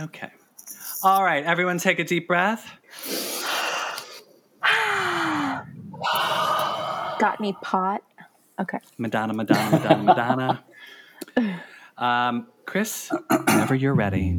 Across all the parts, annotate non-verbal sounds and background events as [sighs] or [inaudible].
Okay. All right, everyone take a deep breath. Got me pot? Okay. Madonna, Madonna, Madonna, Madonna. [laughs] Um, Chris, whenever you're ready.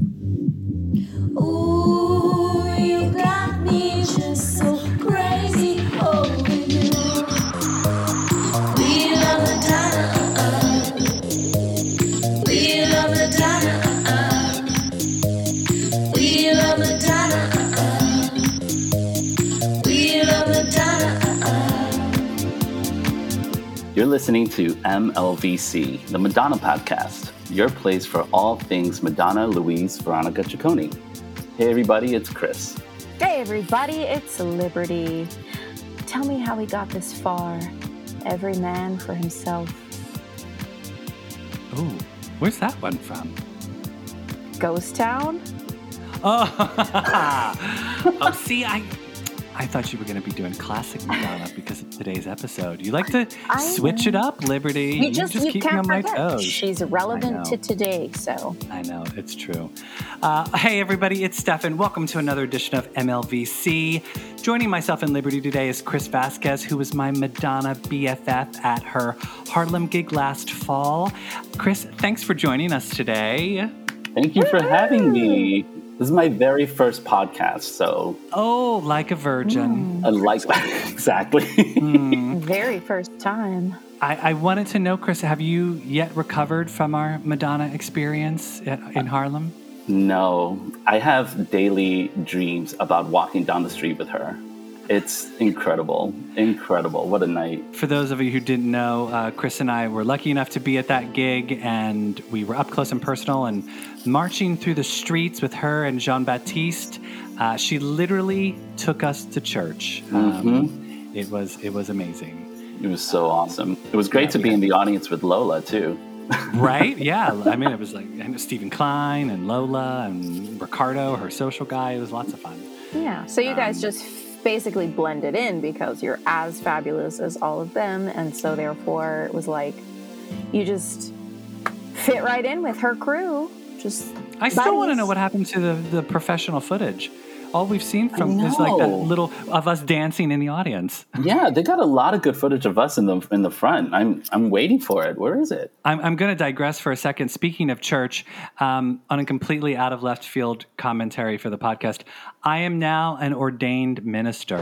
Listening to MLVC, the Madonna podcast, your place for all things Madonna Louise Veronica Ciccone. Hey, everybody, it's Chris. Hey, everybody, it's Liberty. Tell me how we got this far. Every man for himself. Oh, where's that one from? Ghost Town? Oh, [laughs] oh see, I I thought you were going to be doing classic Madonna because of today's episode. You like to I switch it up, Liberty. You just, you, keep me can't on my toes. She's relevant to today, so. I know, it's true. Uh, hey, everybody, it's Stefan. Welcome to another edition of MLVC. Joining myself in Liberty today is Chris Vasquez, who was my Madonna BFF at her Harlem gig last fall. Chris, thanks for joining us today. Thank you for having me. This is my very first podcast, so Oh, like a virgin. I like [laughs] exactly. Hmm. Very first time. I, I wanted to know, Chris, have you yet recovered from our Madonna experience at, in Harlem? no, I have daily dreams about walking down the street with her. It's incredible, incredible. What a night. For those of you who didn't know, uh, Chris and I were lucky enough to be at that gig, and we were up close and personal and marching through the streets with her and Jean Baptiste. Uh, she literally took us to church. Um, it was it was amazing, It was so awesome. It was great Yeah, to be had- in the audience with Lola too. right? [laughs] yeah, I mean, it was like and Steven Klein and Lola and Ricardo, her social guy. It was lots of fun. Yeah. So you Um, guys just basically blended in because you're as fabulous as all of them. And so therefore it was like you just fit right in with her crew. Just I still want to know what happened to the, the professional footage. All we've seen from is like that little of us dancing in the audience. [laughs] Yeah, they got a lot of good footage of us in the in the front. I'm I'm waiting for it. Where is it? I'm, I'm going to digress for a second. Speaking of church, um, on a completely out of left field commentary for the podcast, I am now an ordained minister.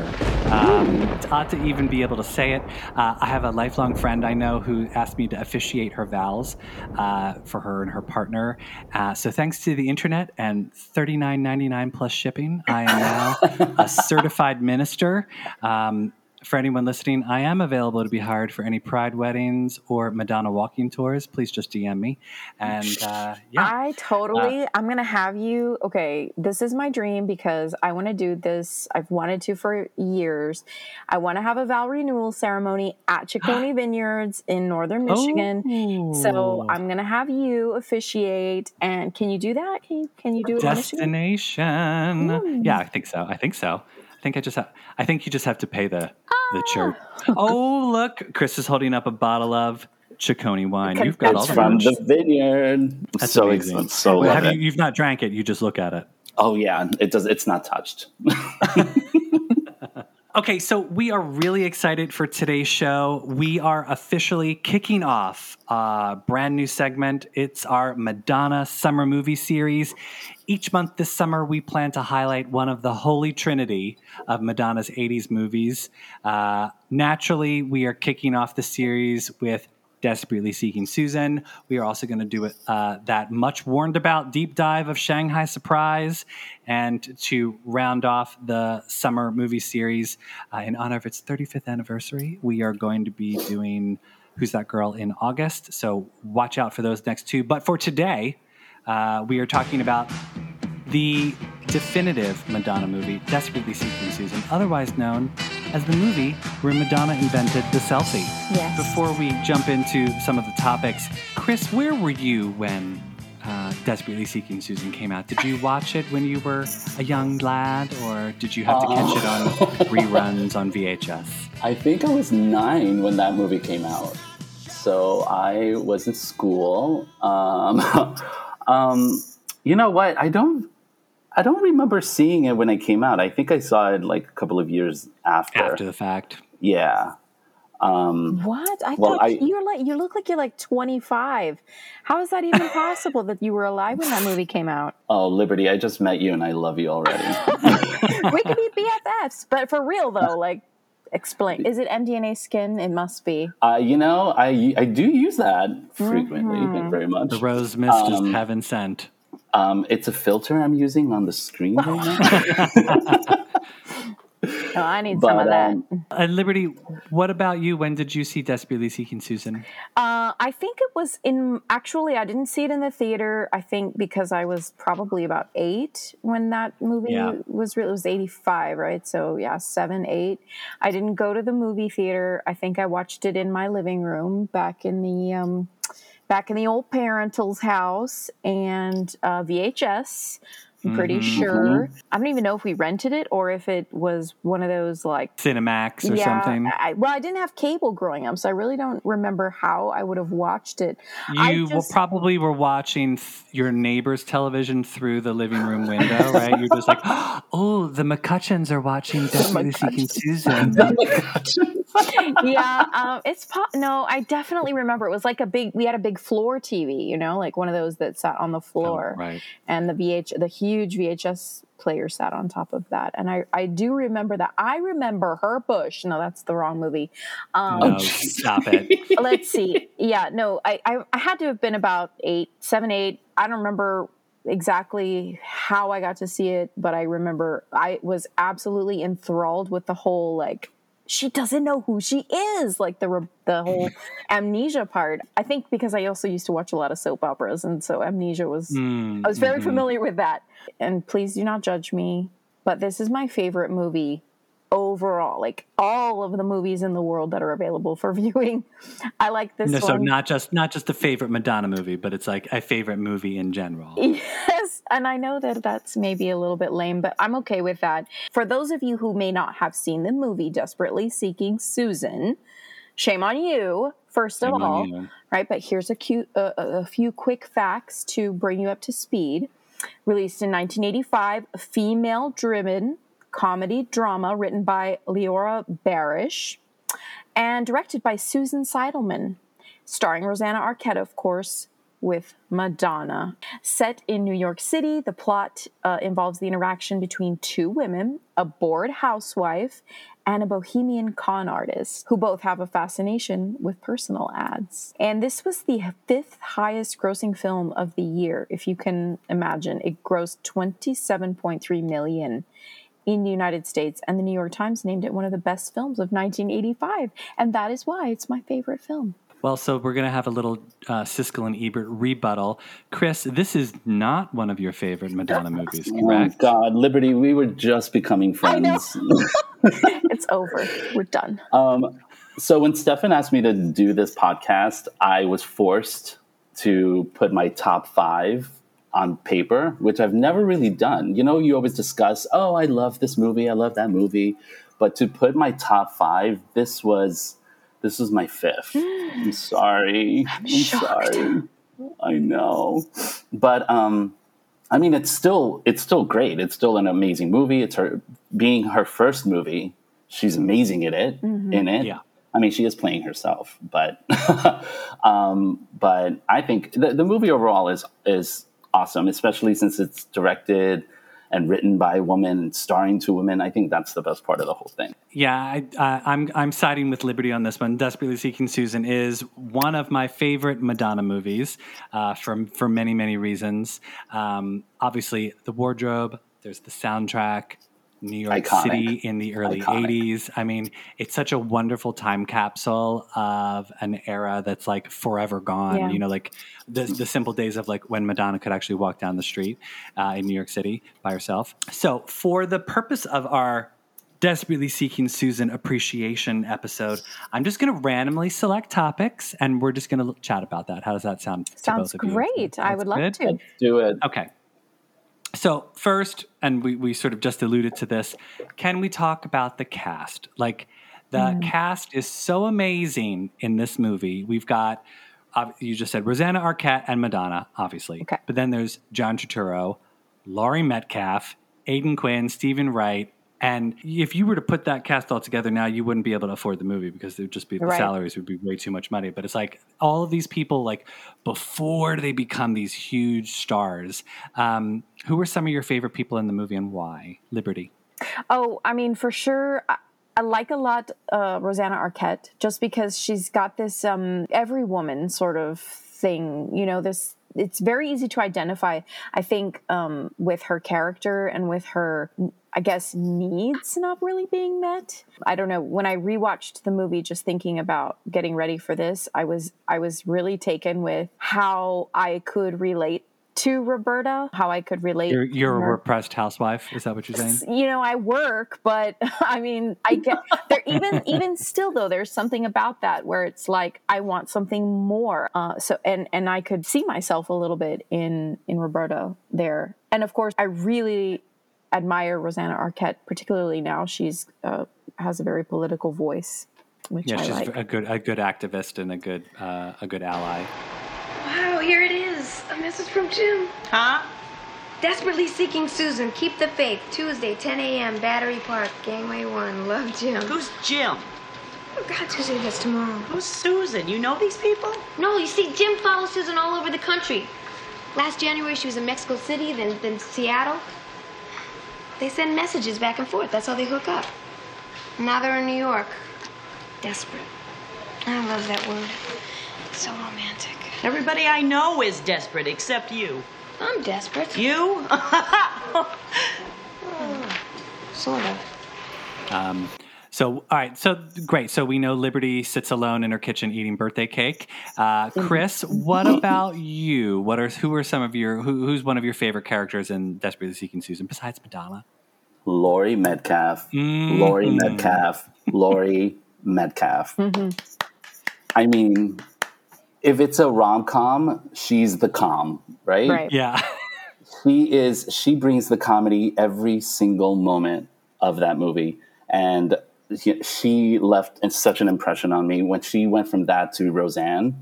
Um, it's odd to even be able to say it. Uh, I have a lifelong friend I know who asked me to officiate her vows uh, for her and her partner. Uh, so thanks to the internet and $39.99 plus shipping, I am now a certified minister. Um, for anyone listening, I am available to be hired for any Pride weddings or Madonna walking tours. Please just DM me. And uh, yeah, I totally, I'm going to have you. Okay, this is my dream because I want to do this. I've wanted to for years. I want to have a vow renewal ceremony at [gasps] Ciccone Vineyards in northern Michigan. So Oh. I'm going to have you officiate. And can you do that? Can you, can you do it destination. Yeah, I think so. I think so. I think I just have, I think you just have to pay the the church. Ah. Oh, look, Chris is holding up a bottle of Ciccone wine. You've got all It's the from merch. the vineyard. That's so amazing. excellent. So Wait, have it. you, you've not drank it. You just look at it. oh yeah, it does. It's not touched. [laughs] Okay, so we are really excited for today's show. We are officially kicking off a brand new segment. It's our Madonna Summer Movie Series. Each month this summer, we plan to highlight one of the holy trinity of Madonna's 80s movies. Uh, naturally, we are kicking off the series with Desperately Seeking Susan. We are also going to do uh, that much warned about deep dive of Shanghai Surprise. And to round off the summer movie series uh, in honor of its 35th anniversary, we are going to be doing Who's That Girl in August. So watch out for those next two. But for today, uh, we are talking about the definitive Madonna movie, Desperately Seeking Susan, otherwise known as the movie where Madonna invented the selfie. Yes. Before we jump into some of the topics, Chris, where were you when uh, Desperately Seeking Susan came out? Did you watch it when you were a young lad, or did you have to catch it on [laughs] reruns on VHS? I think I was nine when that movie came out. So I was in school. Um, [laughs] um, you know what? I don't. I don't remember seeing it when it came out. I think I saw it like a couple of years after. After the fact. Yeah. Um, What? I Well, thought I- you're like you look like you're like 25. How is that even possible that you were alive when that movie came out? oh, Liberty, I just met you and I love you already. [laughs] We could be BFFs, but for real though, like explain. Is it MDNA skin? It must be. uh, you know, I I do use that frequently. Thank you very much. The rose mist Um, is heaven sent. Um, it's a filter I'm using on the screen right now. [laughs] [laughs] Oh, I need some of that. um, Uh, Liberty, what about you? When did you see Desperately Seeking Susan? Uh, I think it was in. Actually, I didn't see it in the theater. I think because I was probably about eight when that movie Yeah. was. Re- it was eighty five, right? So yeah, seven, eight. I didn't go to the movie theater. I think I watched it in my living room back in the um, back in the old parental's house and uh, VHS. I'm pretty Mm-hmm. sure. I don't even know if we rented it or if it was one of those like Cinemax or something? I, well, I didn't have cable growing up, so I really don't remember how I would have watched it. I You will just- probably were watching th- your neighbor's television through the living room window, [laughs] right? You're just like, [gasps] oh, the McCutcheons are watching Desperately Seeking Susan. [laughs] [laughs] yeah, [laughs] um, it's po- no. I definitely remember it was like a big. We had a big floor TV, you know, like one of those that sat on the floor, Oh, right. and the VH, the huge VHS player sat on top of that. And I, I do remember that. I remember her Bush. No, that's the wrong movie. Um, No, stop it. [laughs] let's see. Yeah, no, I, I I had to have been about eight, seven, eight. I don't remember exactly how I got to see it, but I remember I was absolutely enthralled with the whole like she doesn't know who she is, like the re- the whole [laughs] amnesia part. I think because I also used to watch a lot of soap operas, and so amnesia was Mm, I was very mhm. familiar with that. And please do not judge me, but this is my favorite movie overall. Like all of the movies in the world that are available for [laughs] viewing. I like this No, so not just not just the favorite Madonna movie, but it's like a favorite movie in general. [laughs] And I know that that's maybe a little bit lame, but I'm okay with that. For those of you who may not have seen the movie Desperately Seeking Susan, shame on you, first of Shame on all, you. right? But here's a, cute, uh, a a few quick facts to bring you up to speed. Released in 1985, female driven comedy drama written by Leora Barish and directed by Susan Seidelman, starring Rosanna Arquette, of course, with Madonna. Set in New York City, the plot uh, involves the interaction between two women, a bored housewife, and a bohemian con artist, who both have a fascination with personal ads. And this was the fifth highest grossing film of the year, if you can imagine. It grossed 27.3 million in the United States, and the New York Times named it one of the best films of 1985. And that is why it's my favorite film. Well, so we're going to have a little uh, Siskel and Ebert rebuttal. Chris, this is not one of your favorite Madonna [laughs] movies, oh correct? God, Liberty, we were just becoming I know. friends. [laughs] It's over. We're done. Um, so when Stefan asked me to do this podcast, I was forced to put my top five on paper, which I've never really done. You know, you always discuss, oh, I love this movie, I love that movie, but to put my top five, this was this is my fifth. I'm [gasps] sorry. I'm, shocked. sorry. I know, but um, I mean, it's still it's still great. It's still an amazing movie. It's her being her first movie. She's amazing at it. In it, Yeah. I mean, she is playing herself, but [laughs] um, but I think the, the movie overall is is awesome, especially since it's directed and written by a woman, starring two women. I think that's the best part of the whole thing. Yeah, I, uh, I'm I'm siding with Liberty on this one. Desperately Seeking Susan is one of my favorite Madonna movies uh, for for many many reasons. Um, obviously, the wardrobe. There's the soundtrack. New York Iconic. City in the early Iconic. 80s. I mean, it's such a wonderful time capsule of an era that's like forever gone. Yeah. You know, like the, the simple days of like when Madonna could actually walk down the street uh, in New York City by herself. So, for the purpose of our Desperately Seeking Susan appreciation episode, I'm just going to randomly select topics and we're just going to chat about that. How does that sound? to Sounds both of you? great. I would love good? to. Do it. Okay. So first, and we, we sort of just alluded to this, can we talk about the cast? Like the Mm. cast is so amazing in this movie. We've got uh, you just said Rosanna Arquette and Madonna, obviously. Okay. But then there's John Turturro, Laurie Metcalf, Aidan Quinn, Steven Wright. And if you were to put that cast all together now, you wouldn't be able to afford the movie because it would just be the Right. salaries would be way too much money. But it's like all of these people, like before they become these huge stars. Um, who were some of your favorite people in the movie and why? Liberty. Oh, I mean, for sure. I, I like a lot uh, Rosanna Arquette just because she's got this um, every woman sort of thing. You know, this. It's very easy to identify. I think um, with her character and with her, I guess, needs not really being met. I don't know. When I rewatched the movie, just thinking about getting ready for this, I was I was really taken with how I could relate to Roberta, how I could relate. You're, you're a repressed housewife. Is that what you're saying? you know i work but [laughs] i mean i get there even [laughs] even still though there's something about that where it's like i want something more uh, so and and i could see myself a little bit in in roberta there and of course i really admire rosanna arquette particularly now she's uh, has a very political voice which Yeah, i she's like a good a good activist and a good uh, a good ally. Wow, here it is. A message from Jim. Huh? Desperately seeking Susan. Keep the faith. Tuesday, 10 a.m. Battery Park, Gangway 1. Love, Jim. Who's Jim? Oh, God, Tuesday, that's tomorrow. Who's Susan? You know these people? No, you see, Jim follows Susan all over the country. Last January, she was in Mexico City, then, then Seattle. They send messages back and forth. That's how they hook up. Now they're in New York. Desperate. I love that word. It's so romantic. Everybody I know is desperate except you. I'm desperate. You? [laughs] Sort of. Um, so, all right. So, great. So, we know Liberty sits alone in her kitchen eating birthday cake. Uh, Chris, what about you? What are who are some of your who, who's one of your favorite characters in Desperately Seeking Susan besides Madonna? Laurie Metcalf, Mm-hmm. Laurie Metcalf, Laurie Metcalf. I mean, if it's a rom com, she's the com, right? right Yeah, [laughs] She is. She brings the comedy every single moment of that movie, and she- she left such an impression on me when she went from that to Roseanne.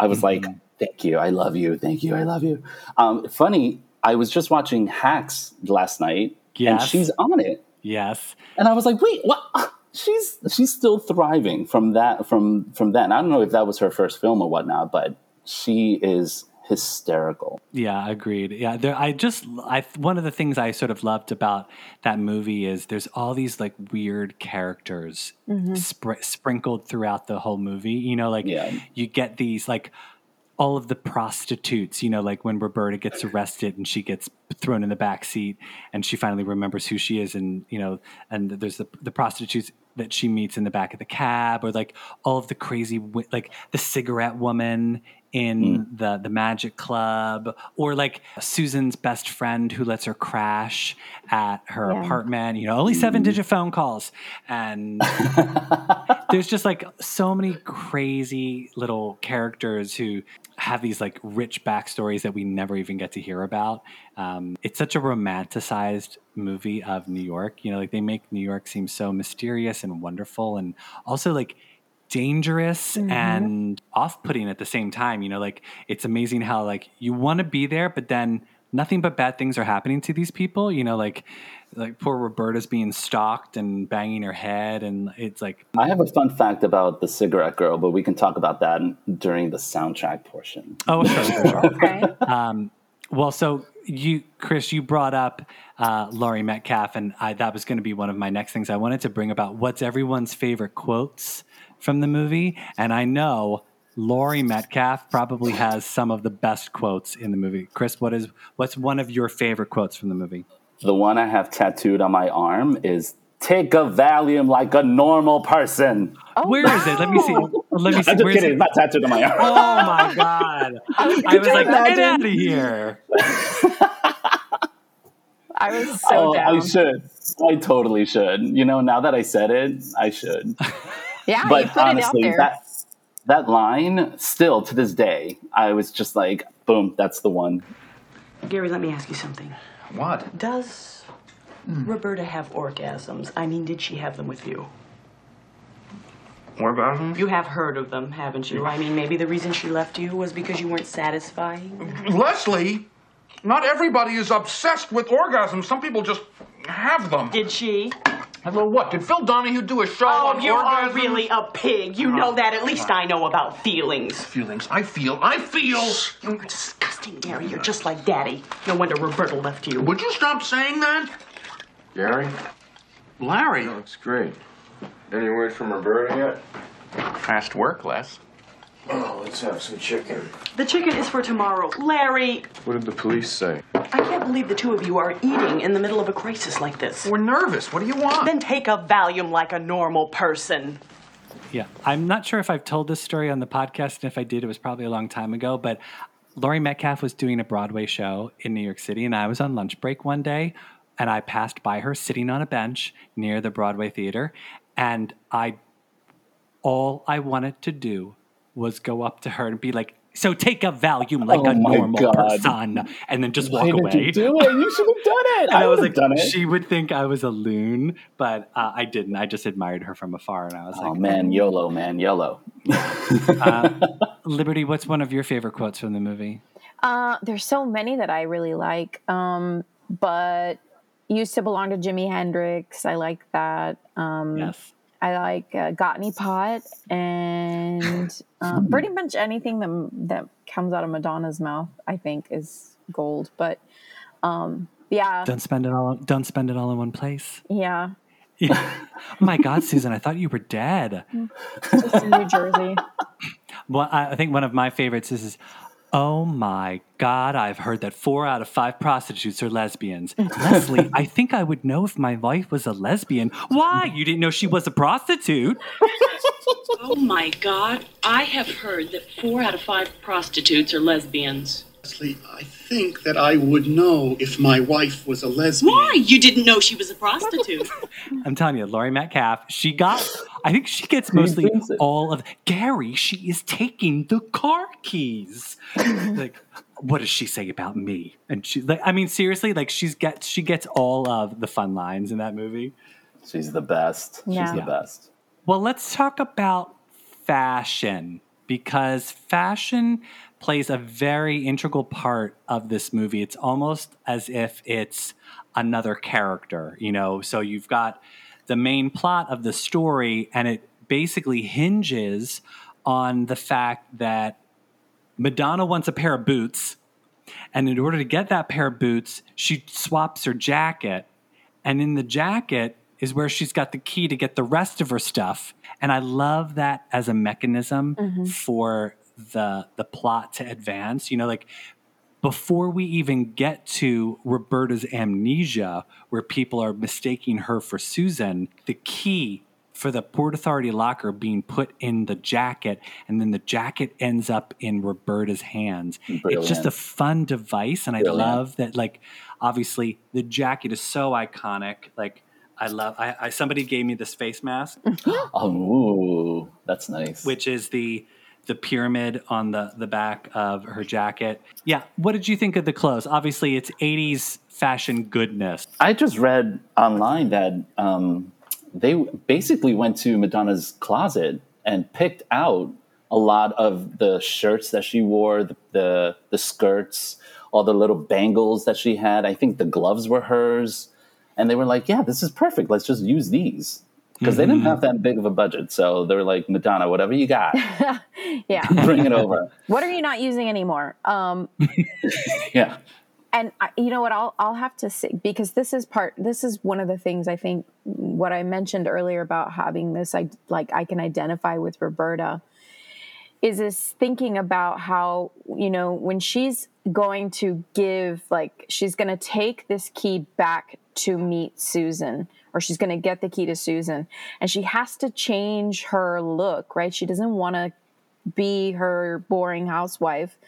I was like, "Thank you, I love you, thank you, I love you." Um, funny, I was just watching Hacks last night, and she's on it. yes. And I was like, wait, what? [laughs] She's she's still thriving from that from from then. I don't know if that was her first film or whatnot, but she is hysterical. Yeah, agreed. Yeah, there, I just I one of the things I sort of loved about that movie is there's all these like weird characters mm-hmm. spr- sprinkled throughout the whole movie. You know, like Yeah. you get these like all of the prostitutes. You know, like when Roberta gets arrested and she gets thrown in the back seat and she finally remembers who she is, and you know, and there's the the prostitutes that she meets in the back of the cab, or like all of the crazy, like the cigarette woman in hmm. the the magic club or like Susan's best friend who lets her crash at her Yeah. apartment you know only seven hmm. digit phone calls and [laughs] there's just like so many crazy little characters who have these like rich backstories that we never even get to hear about. Um, it's such a romanticized movie of new york. You know like they make new york seem so mysterious and wonderful and also like dangerous and off-putting at the same time. You know like it's amazing how like you want to be there but then nothing but bad things are happening to these people. You know like like poor roberta's being stalked and banging her head and it's like I have a fun fact about the cigarette girl, but we can talk about that during the soundtrack portion. oh sure, sure, sure. [laughs] okay well so you chris you brought up uh, laurie metcalf and I, that was going to be one of my next things i wanted to bring about what's everyone's favorite quotes from the movie and i know Laurie Metcalf probably has some of the best quotes in the movie. Chris, what is what's one of your favorite quotes from the movie? The one I have tattooed on my arm is "Take a Valium like a normal person." Oh, Where is it? Let me see. Let me see. I'm just Where is kidding. it? It's not tattooed on my arm. Oh my god! [laughs] I was like, get out of here. i was so oh, down I should. I totally should. You know, now that I said it, I should. [laughs] yeah you but put it out honestly, there that that line still to this day, I was just like, boom, that's the one. Gary, let me ask you something. What? Does hmm. Roberta have orgasms? I mean, did she have them with you? Orgasms? You have heard of them, haven't you? I mean, maybe the reason she left you was because you weren't satisfying. Leslie, Not everybody is obsessed with orgasms. Some people just have them. Did she? Well, what? Did Phil Donahue do a show Oh, on you are really a pig. You know oh, that. At least I know about feelings. Feelings. I feel. I feel. You're disgusting, Gary. You're just like Daddy. No wonder Roberta left you. Would you stop saying that? Gary? Larry. Looks great. Any word from Roberta yet? Fast work, Les. Oh, let's have some chicken. The chicken is for tomorrow. Larry, What did the police say? I can't believe the two of you are eating in the middle of a crisis like this. We're nervous. What do you want? Then take a Valium like a normal person. Yeah, I'm not sure if I've told this story on the podcast, and if I did, it was probably a long time ago. But Laurie Metcalf was doing a Broadway show in New York City, and I was on lunch break one day, and I passed by her sitting on a bench near the Broadway theater, and I, all I wanted to do was go up to her and be like, "So take a Valium like Oh a normal God. person," and then just walk Why did away. you do it? You should have done it. And I, was like, done it. she would think I was a loon, but uh, I didn't. I just admired her from afar, and I was Oh like, man, YOLO, man, YOLO. [laughs] Liberty, what's one of your favorite quotes from the movie? Uh, there's so many that I really like. Um, but used to belong to Jimi Hendrix. I like that. Um, Yes. I like uh, Got Any Pot and [laughs] um, pretty much anything that that comes out of Madonna's mouth. I think is gold. But um, yeah, Don't spend it all. Don't spend it all in one place. yeah, oh [laughs] my God, Susan, I thought you were dead. [laughs] just in New Jersey. Well, I I think one of my favorites is, is, "Oh my God, I've heard that four out of five prostitutes are lesbians." [laughs] Leslie, I think I would know if my wife was a lesbian. Why? You didn't know she was a prostitute? [laughs] Oh my God, I have heard that four out of five prostitutes are lesbians. Honestly, I think that I would know if my wife was a lesbian. Why? You didn't know she was a prostitute. [laughs] I'm telling you, Laurie Metcalf, she got. I think she gets mostly all of Gary. She is taking the car keys. [laughs] like, what does she say about me? And she, like, I mean, seriously, like she's get she gets all of the fun lines in that movie. She's the best. Yeah. She's the best. Well, let's talk about fashion because fashion plays a very integral part of this movie. It's almost as if it's another character, you know. So you've got the main plot of the story, and it basically hinges on the fact that Madonna wants a pair of boots. And in order to get that pair of boots, she swaps her jacket. And in the jacket is where she's got the key to get the rest of her stuff. And I love that as a mechanism mm-hmm. for the the plot to advance. You know, like before we even get to Roberta's amnesia, where people are mistaking her for Susan, the key for the Port Authority locker being put in the jacket, and then the jacket ends up in Roberta's hands. It's just a fun device, and I Brilliant. love that. Like, obviously, the jacket is so iconic. Like, I love. I, I somebody gave me this face mask, [gasps] Oh, that's nice. which is the the pyramid on the the back of her jacket. Yeah, what did you think of the clothes? Obviously, it's '80s fashion goodness. I just read online that um, they basically went to Madonna's closet and picked out a lot of the shirts that she wore, the the, the skirts, all the little bangles that she had. I think the gloves were hers, and they were like, "Yeah, this is perfect. Let's just use these." Because they didn't have that big of a budget, so they were like, "Madonna, whatever you got, [laughs] Yeah. [laughs] bring it over." what are you not using anymore? Um, [laughs] Yeah, and I, you know what I'll I'll have to say because this is part this is one of the things I think what I mentioned earlier about having this I like I can identify with Roberta is this thinking about how you know when she's going to give like she's going to take this key back to meet Susan or she's going to get the key to Susan and she has to change her look right she doesn't want to be her boring housewife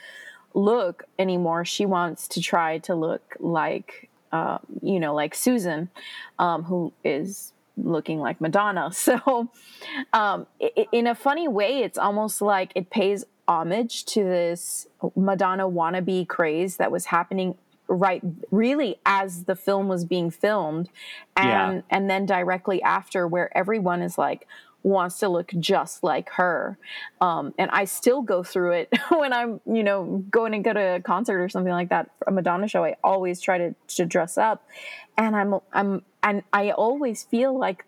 look anymore. She wants to try to look like, uh, you know, like Susan, um, who is looking like Madonna. [laughs] So, um, in a funny way, it's almost like it pays homage to this Madonna wannabe craze that was happening right really as the film was being filmed and Yeah. and then directly after where everyone is like wants to look just like her. Um, and I still go through it [laughs] when I'm, you know, going to go to a concert or something like that, a Madonna show. I always try to, to dress up, and I'm, I'm, and I always feel like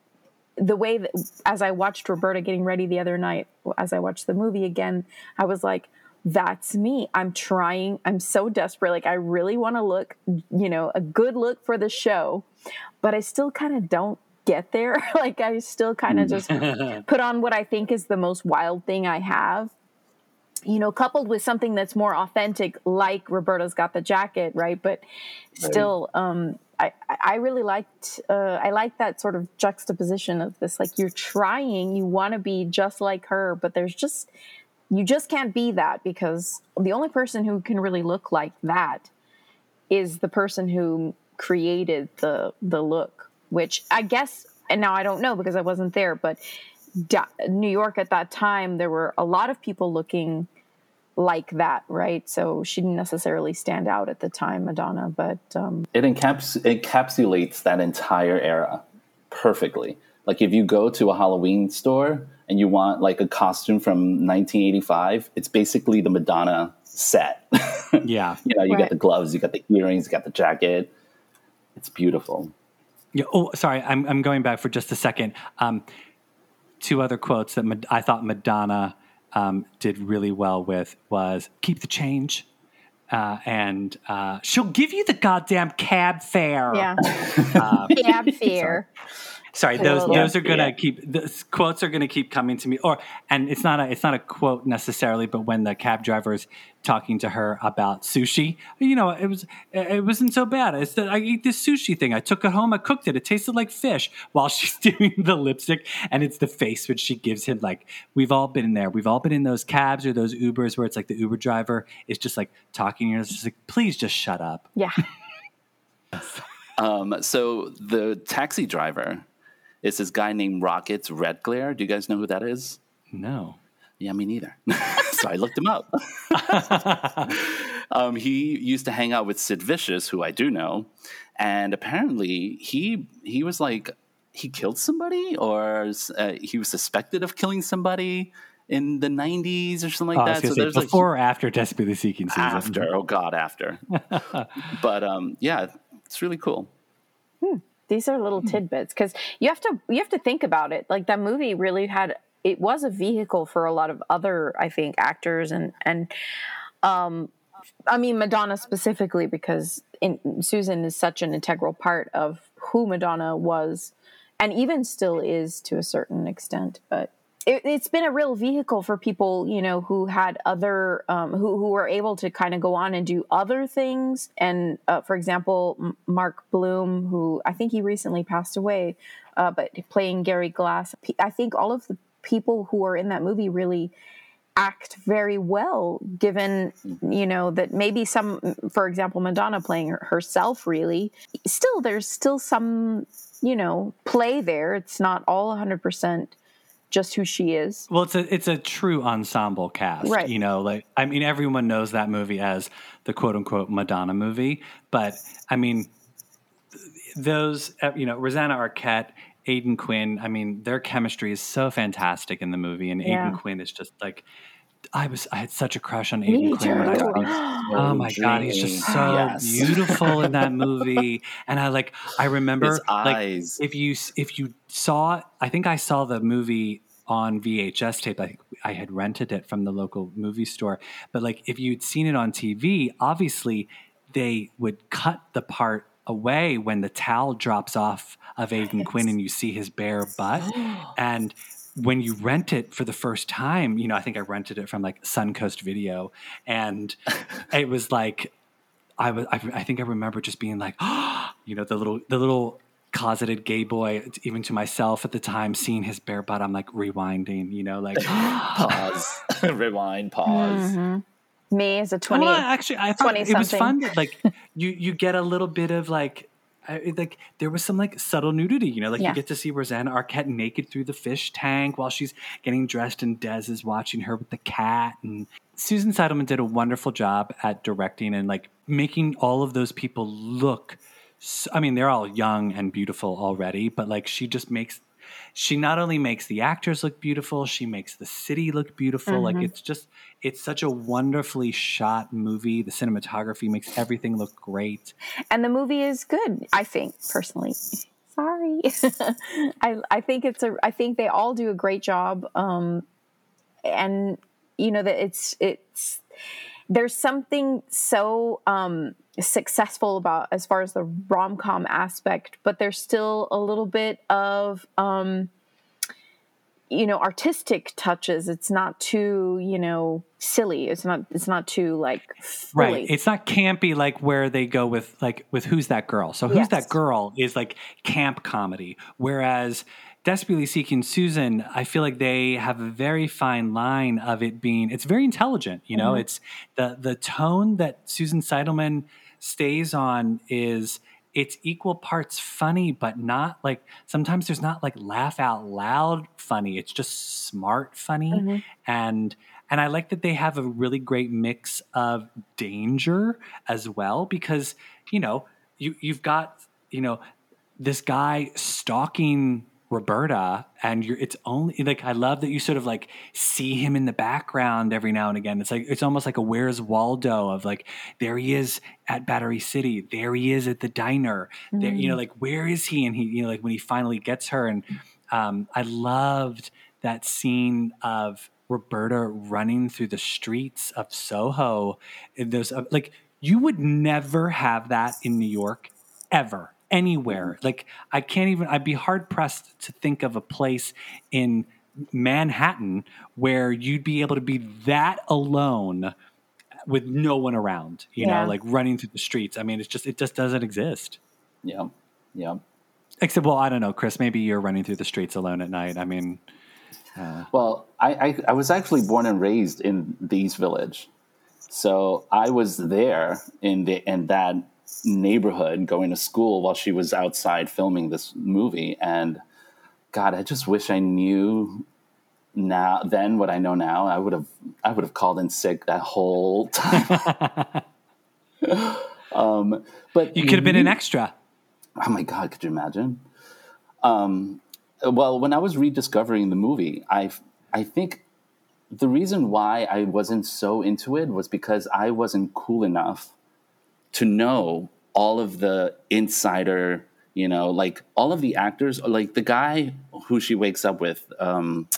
the way that as I watched Roberta getting ready the other night, as I watched the movie again, I was like, that's me. I'm trying. I'm so desperate. Like I really want to look, you know, a good look for the show, but I still kind of don't get there. [laughs] like I still kind of just [laughs] put on what I think is the most wild thing I have. You know, coupled with something that's more authentic, like Roberta's got the jacket, right? But still, um, I, I really liked uh, I like that sort of juxtaposition of this like you're trying you want to be just like her but there's just you just can't be that because the only person who can really look like that is the person who created the the look which I guess and now I don't know because I wasn't there but New York at that time there were a lot of people looking like that, right? So she didn't necessarily stand out at the time, Madonna, but um, it encaps- encapsulates that entire era perfectly. Like if you go to a Halloween store and you want like a costume from 1985, it's basically the Madonna set. [laughs] Yeah. you know, you Right. got the gloves, you got the earrings, you got the jacket. It's beautiful. Yeah. Oh, sorry. I'm, I'm going back for just a second. Um, two other quotes that Mad- I thought Madonna um, did really well with was "Keep the change," uh, and uh, "She'll give you the goddamn cab fare." yeah, [laughs] Uh, cab [laughs] fare. Sorry, A those little- those are gonna Yeah. keep the quotes are gonna keep coming to me. Or and it's not a it's not a quote necessarily, but when the cab driver's talking to her about sushi, you know, it was it wasn't so bad. It's that I ate this sushi thing. I took it home. I cooked it. It tasted like fish. While [laughs] she's doing the lipstick, and it's the face which she gives him. Like we've all been in there. We've all been in those cabs or those Ubers where it's like the Uber driver is just like talking. And it's just like, please just shut up. Yeah. [laughs] Um, so the taxi driver is this guy named Rockets Redglare. Do you guys know who that is? No. Yeah, me neither. [laughs] so I looked him up. [laughs] um, he used to hang out with Sid Vicious, who I do know, and apparently he he was like he killed somebody or uh, he was suspected of killing somebody in the 90s or something Oh, like was that. So say, there's like before or after Desperately Seeking season? after. Oh God, after. [laughs] but um, yeah, it's really cool. These are little tidbits because you have to you have to think about it. Like that movie really had it was a vehicle for a lot of other I think actors and and um I mean Madonna specifically because in, Susan is such an integral part of who Madonna was and even still is to a certain extent. But it, it's been a real vehicle for people, you know, who had other, um, who who were able to kind of go on and do other things. And uh, for example, Mark Blum, who I think he recently passed away, uh, but playing Gary Glass, I think all of the people who are in that movie really act very well given you know that maybe some for example madonna playing her, herself really still there's still some you know play there it's not all 100% just who she is Well, it's a it's a true ensemble cast, Right. You know, like I mean, everyone knows that movie as the quote unquote Madonna movie, but I mean, those uh, you know, Rosanna Arquette, Aidan Quinn. I mean, their chemistry is so fantastic in the movie, and Yeah. Aidan Quinn is just like. I was I had such a crush on Me Aidan Quinn when I too. saw [gasps] him. Oh my god, he's just so Yes. beautiful in that [laughs] movie. And I like I remember His like eyes. if you if you saw I think I saw the movie on VHS tape. I think I had rented it from the local movie store. But like if you'd seen it on TV, obviously they would cut the part away when the towel drops off of Aidan Quinn and you see his bare [gasps] butt. And when you rent it for the first time, you know, I think I rented it from like Suncoast Video, and [laughs] it was like I was. I, I think I remember just being like, [gasps] you know, the little the little closeted gay boy, even to myself at the time, seeing his bare butt. I'm like rewinding, you know, like [laughs] pause, [gasps] [laughs] rewind, pause. Mhm. me as a 20 Well, actually, I thought 20 it was fun. That, like you, you get a little bit of like, I, like there was some like subtle nudity. You know, like Yeah. you get to see Rosanna Arquette naked through the fish tank while she's getting dressed, and Des is watching her with the cat. And Susan Seidelman did a wonderful job at directing and like making all of those people look. So, I mean, they're all young and beautiful already, but like she just makes she not only makes the actors look beautiful, she makes the city look beautiful. Like Mhm. it's just it's such a wonderfully shot movie. The cinematography makes everything look great. and the movie is good i think personally sorry [laughs] i i think it's a i think they all do a great job um and you know that it's it's there's something so um successful about as far as the rom-com aspect but there's still a little bit of um you know artistic touches it's not too you know silly it's not it's not too like Right. It's not campy like where they go with like with Who's That Girl. So Who's Yes. That Girl is like camp comedy. Whereas Desperately Seeking Susan, I feel like they have a very fine line of it being it's very intelligent, you know? Mhm. It's the the tone that Susan Seidelman stays on is it's equal parts funny, but not like sometimes there's not like laugh out loud funny. It's just smart funny Mhm. and and I like that they have a really great mix of danger as well because you know you you've got you know this guy stalking Roberta and you're it's only like I love that you sort of like see him in the background every now and again it's like it's almost like a where's Waldo of like there he is at Battery City there he is at the diner there you know Mm. like where is he and he you know like when he finally gets her and um I loved that scene of Roberta running through the streets of Soho. And There's a, like you would never have that in New York ever anywhere. Like I can't even. I'd be hard pressed to think of a place in Manhattan where you'd be able to be that alone with no one around. You Yeah. know, like running through the streets. I mean, it's just it just doesn't exist. Yeah. Yeah. Except, well, I don't know, Chris. Maybe you're running through the streets alone at night. I mean, uh, Well, I, I, I was actually born and raised in the East Village. So I was there in the in that neighborhood going to school while she was outside filming this movie. And God, I just wish I knew now then what I know now. I would have I would have called in sick that whole [laughs] time. [laughs] um, but you could have been an extra. Oh my God, could you imagine? Um, well, when I was rediscovering the movie, I I think the reason why I wasn't so into it was because I wasn't cool enough to know all of the insider, you know, like all of the actors, like the guy who she wakes up with, um,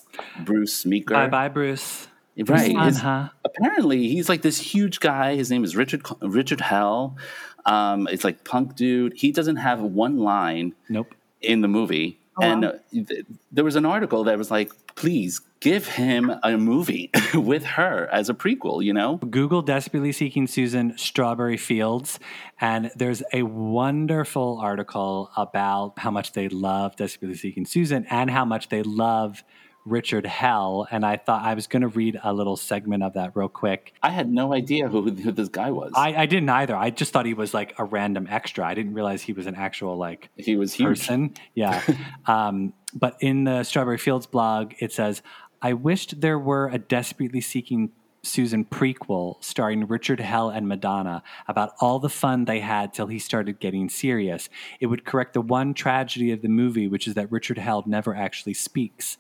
Bruce Meeker. Bye bye, Bruce. Right. Fun, His- huh? Apparently, he's like this huge guy. His name is Richard Richard Hell. Um, it's like punk dude. He doesn't have one line. Nope. In the movie, Oh, and wow. uh, th- there was an article that was like, "Please give him a movie [laughs] with her as a prequel." You know. Google Desperately Seeking Susan Strawberry Fields, and there's a wonderful article about how much they love Desperately Seeking Susan and how much they love Richard Hell. And I thought I was going to read a little segment of that real quick. I had no idea who, who this guy was. I, I didn't either. I just thought he was like a random extra. I didn't realize he was an actual like he was huge. person. Yeah. [laughs] um, but in the Strawberry Fields blog, it says, "I wished there were a desperately seeking." Susan prequel starring Richard Hell and Madonna about all the fun they had till he started getting serious. It would correct the one tragedy of the movie, which is that Richard Hell never actually speaks.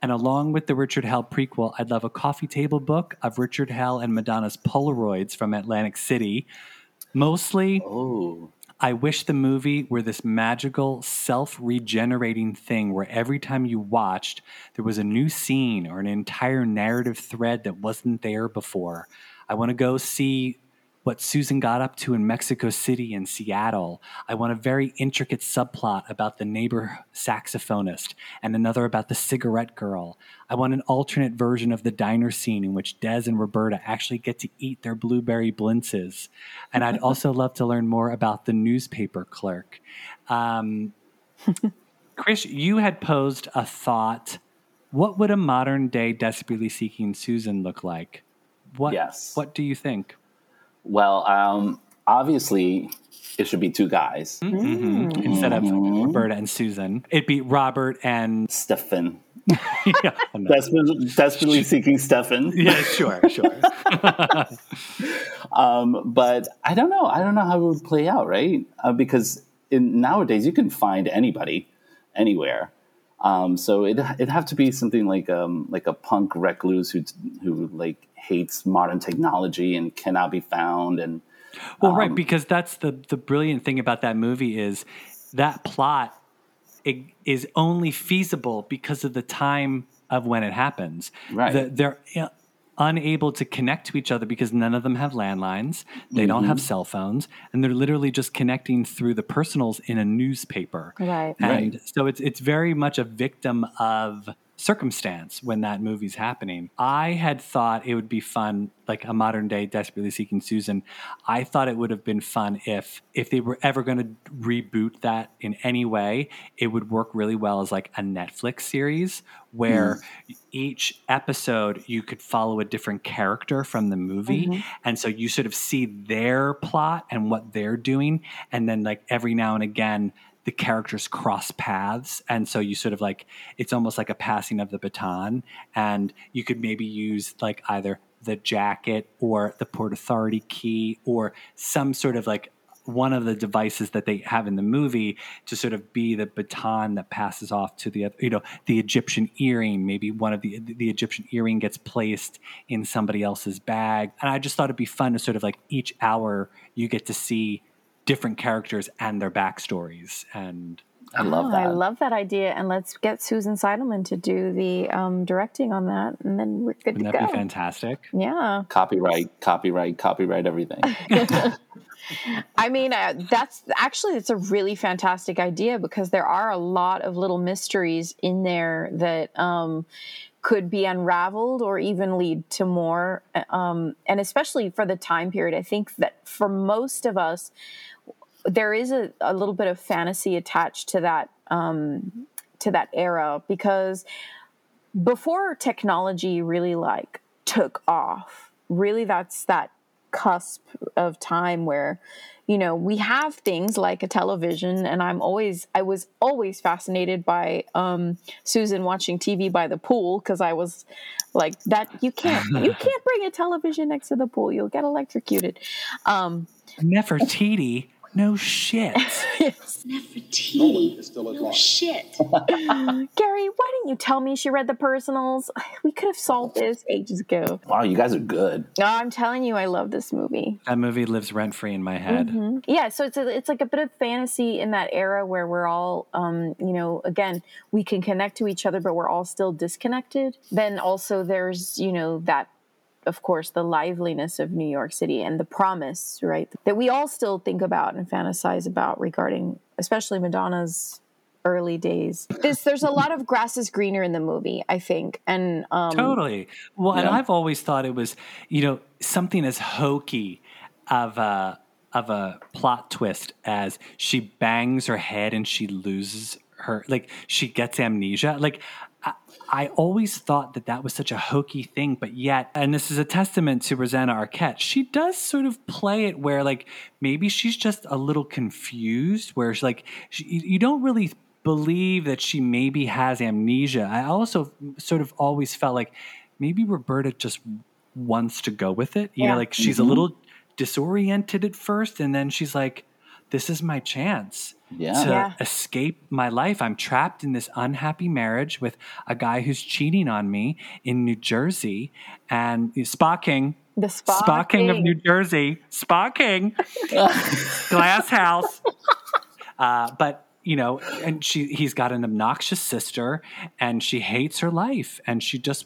And along with the Richard Hell prequel, I'd love a coffee table book of Richard Hell and Madonna's Polaroids from Atlantic City. Mostly, oh. I wish the movie were this magical, self regenerating thing where every time you watched, there was a new scene or an entire narrative thread that wasn't there before. I want to go see what Susan got up to in Mexico City and Seattle. I want a very intricate subplot about the neighbor saxophonist and another about the cigarette girl. I want an alternate version of the diner scene in which Des and Roberta actually get to eat their blueberry blintzes. And I'd [laughs] also love to learn more about the newspaper clerk. Um, [laughs] Chris, you had posed a thought. What would a modern day desperately seeking Susan look like? What, Yes. What do you think? Well, um, obviously, it should be two guys. Mhm. Instead of Roberta and Susan, it'd be Robert and Stefan. [laughs] yeah. Desperately, desperately seeking Stefan. yeah, sure, sure. [laughs] Um, but I don't know. I don't know how it would play out, right? Uh, because in, nowadays you can find anybody, anywhere. Um, so it it'd have to be something like um like a punk recluse who who like hates modern technology and cannot be found and Well, right, um, because that's the the brilliant thing about that movie is that plot it is only feasible because of the time of when it happens. Right. The- they're uh, unable to connect to each other because none of them have landlines. They don't have Mhm. cell phones, and they're literally just connecting through the personals in a newspaper. Right. And Right. so it's it's very much a victim of circumstance when that movie's happening. I had thought it would be fun, like a modern day Desperately Seeking Susan. I thought it would have been fun if if they were ever going to reboot that in any way, it would work really well as like a Netflix series where each episode you could follow a different character from the movie Mhm. and so you sort of see their plot and what they're doing and then like every now and again the characters cross paths. And so you sort of like it's almost like a passing of the baton. And you could maybe use like either the jacket or the port authority key or some sort of like one of the devices that they have in the movie to sort of be the baton that passes off to the other you know the egyptian earring. Maybe one of the the egyptian earring gets placed in somebody else's bag. And i just thought it'd be fun to sort of like each hour you get to see different characters and their backstories and I love Oh, that. I love that idea, and let's get Susan Seidelman to do the um, directing on that, and then we're good wouldn't to that go. be fantastic Yeah, copyright, copyright, copyright everything. [laughs] [laughs] I mean uh, that's actually it's a really fantastic idea because there are a lot of little mysteries in there that um, could be unraveled or even lead to more. Um, and especially for the time period, I think that for most of us, there is a, a little bit of fantasy attached to that um, to that era because before technology really like took off really that's that cusp of time where you know we have things like a television and i'm always i was always fascinated by um susan watching tv by the pool because i was like that you can't you [laughs] can't bring a television next to the pool you'll get electrocuted. Um nefertiti no shit [laughs] Nefertiti. No shit. [laughs] gary why didn't you tell me she read the personals [sighs] we could have solved this ages ago wow, you guys are good. no i'm telling you i love this movie that movie lives rent free in my head Mhm. Yeah, so it's a, it's like a bit of fantasy in that era where we're all, um, you know, again, we can connect to each other, but we're all still disconnected. Then also there's, you know, that, of course, the liveliness of New York City and the promise, right, that we all still think about and fantasize about regarding, especially Madonna's early days. This there's a lot of grass is greener in the movie, I think, and um, Totally. Well, and I've always thought it was, you know, something as hokey of a of a plot twist as she bangs her head and she loses her, like she gets amnesia. Like I, I always thought that that was such a hokey thing, but yet, and this is a testament to Rosanna Arquette. She does sort of play it where, like, maybe she's just a little confused, where she's like, she, you don't really believe that she maybe has amnesia. I also sort of always felt like maybe Roberta just wants to go with it. You Yeah. know, like she's a mm-hmm. little disoriented at first, and then she's like, "This is my chance." Yeah. To Yeah. escape my life. I'm trapped in this unhappy marriage with a guy who's cheating on me in New Jersey. And Spa King, the spa, Spa King of. New Jersey, Spa King, [laughs] Glass House. Uh, but you know, and she he's got an obnoxious sister, and she hates her life, and she just